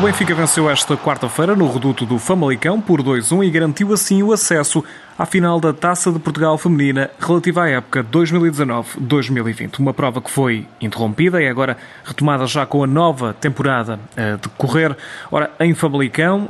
Benfica venceu esta quarta-feira no reduto do Famalicão por 2-1 e garantiu assim o acesso à final da Taça de Portugal Feminina relativa à época 2019-2020. Uma prova que foi interrompida e agora retomada já com a nova temporada a decorrer. Ora, em Famalicão,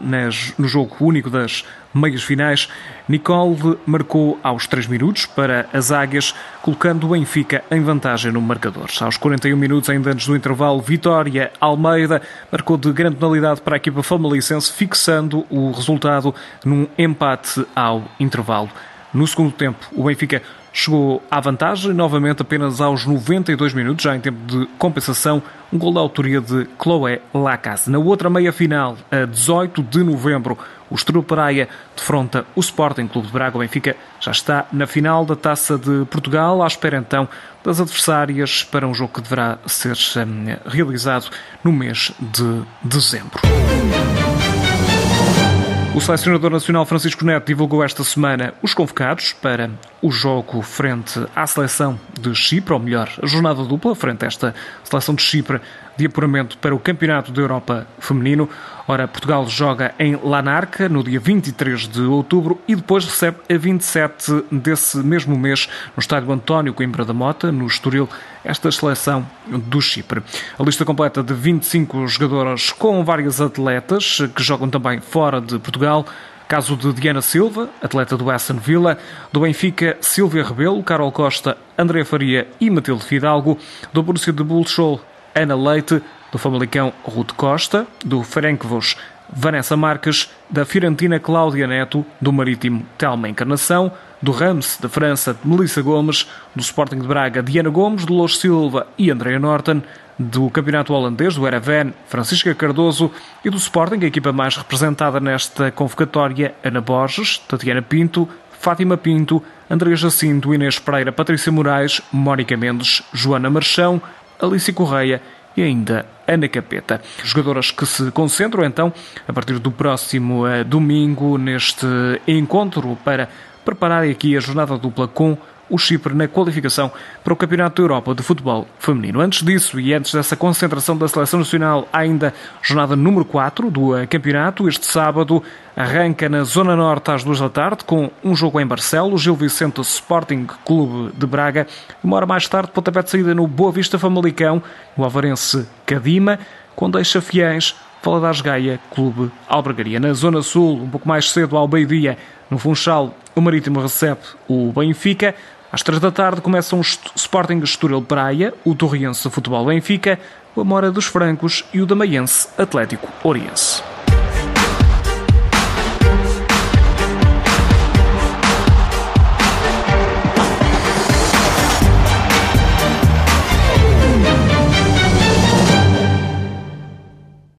no jogo único das meias finais, Nicole marcou aos 3 minutos para as Águias, colocando o Benfica em vantagem no marcador. Aos 41 minutos, ainda antes do intervalo, Vitória Almeida marcou de grande penalidade para a equipa famalicense, fixando o resultado num empate ao intervalo. No segundo tempo, o Benfica chegou à vantagem, novamente apenas aos 92 minutos, já em tempo de compensação, um gol da autoria de Chloé Lacasse. Na outra meia-final, a 18 de novembro, o Estoril Praia defronta o Sporting Clube de Braga. O Benfica já está na final da Taça de Portugal, à espera então das adversárias para um jogo que deverá ser hum, realizado no mês de dezembro. O selecionador nacional Francisco Neto divulgou esta semana os convocados para o jogo frente à seleção de Chipre, ou melhor, a jornada dupla frente a esta seleção de Chipre de apuramento para o Campeonato da Europa Feminino. Ora, Portugal joga em Lanarca no dia 23 de outubro e depois recebe a 27 desse mesmo mês no estádio António Coimbra da Mota, no Estoril, esta seleção do Chipre. A lista completa de 25 jogadoras com várias atletas que jogam também fora de Portugal. Caso de Diana Silva, atleta do Aston Villa, do Benfica, Silvia Rebelo, Carol Costa, André Faria e Matilde Fidalgo, do Borussia de Bulchol, Ana Leite, do Famalicão Ruth Costa, do Ferencváros Vanessa Marques, da Fiorentina Cláudia Neto, do Marítimo Telma Encarnação, do Rams da França Melissa Gomes, do Sporting de Braga Diana Gomes, do Los Silva e Andrea Norton, do Campeonato Holandês do Ereven Francisca Cardoso e do Sporting, a equipa mais representada nesta convocatória, Ana Borges, Tatiana Pinto, Fátima Pinto, André Jacinto, Inês Pereira, Patrícia Moraes, Mónica Mendes, Joana Marchão, Alice Correia e ainda Ana Capeta. Jogadoras que se concentram então a partir do próximo uh, domingo neste encontro para prepararem aqui a jornada dupla com o Chipre na qualificação para o Campeonato da Europa de Futebol Feminino. Antes disso e antes dessa concentração da Seleção Nacional, ainda jornada número 4 do eh, campeonato. Este sábado arranca na Zona Norte às duas da tarde com um jogo em Barcelos, Gil Vicente Sporting Clube de Braga. Uma hora mais tarde, pontapé de saída no Boa Vista Famalicão, o Avarense Cadima, com deixa fiéis Valadares Gaia, Clube Albergaria. Na Zona Sul, um pouco mais cedo, ao meio-dia, no Funchal, o Marítimo recebe o Benfica. Às três da tarde começam o Sporting Estoril Praia, o Torriense Futebol Benfica, o Amora dos Francos e o Damaiense Atlético Oriense.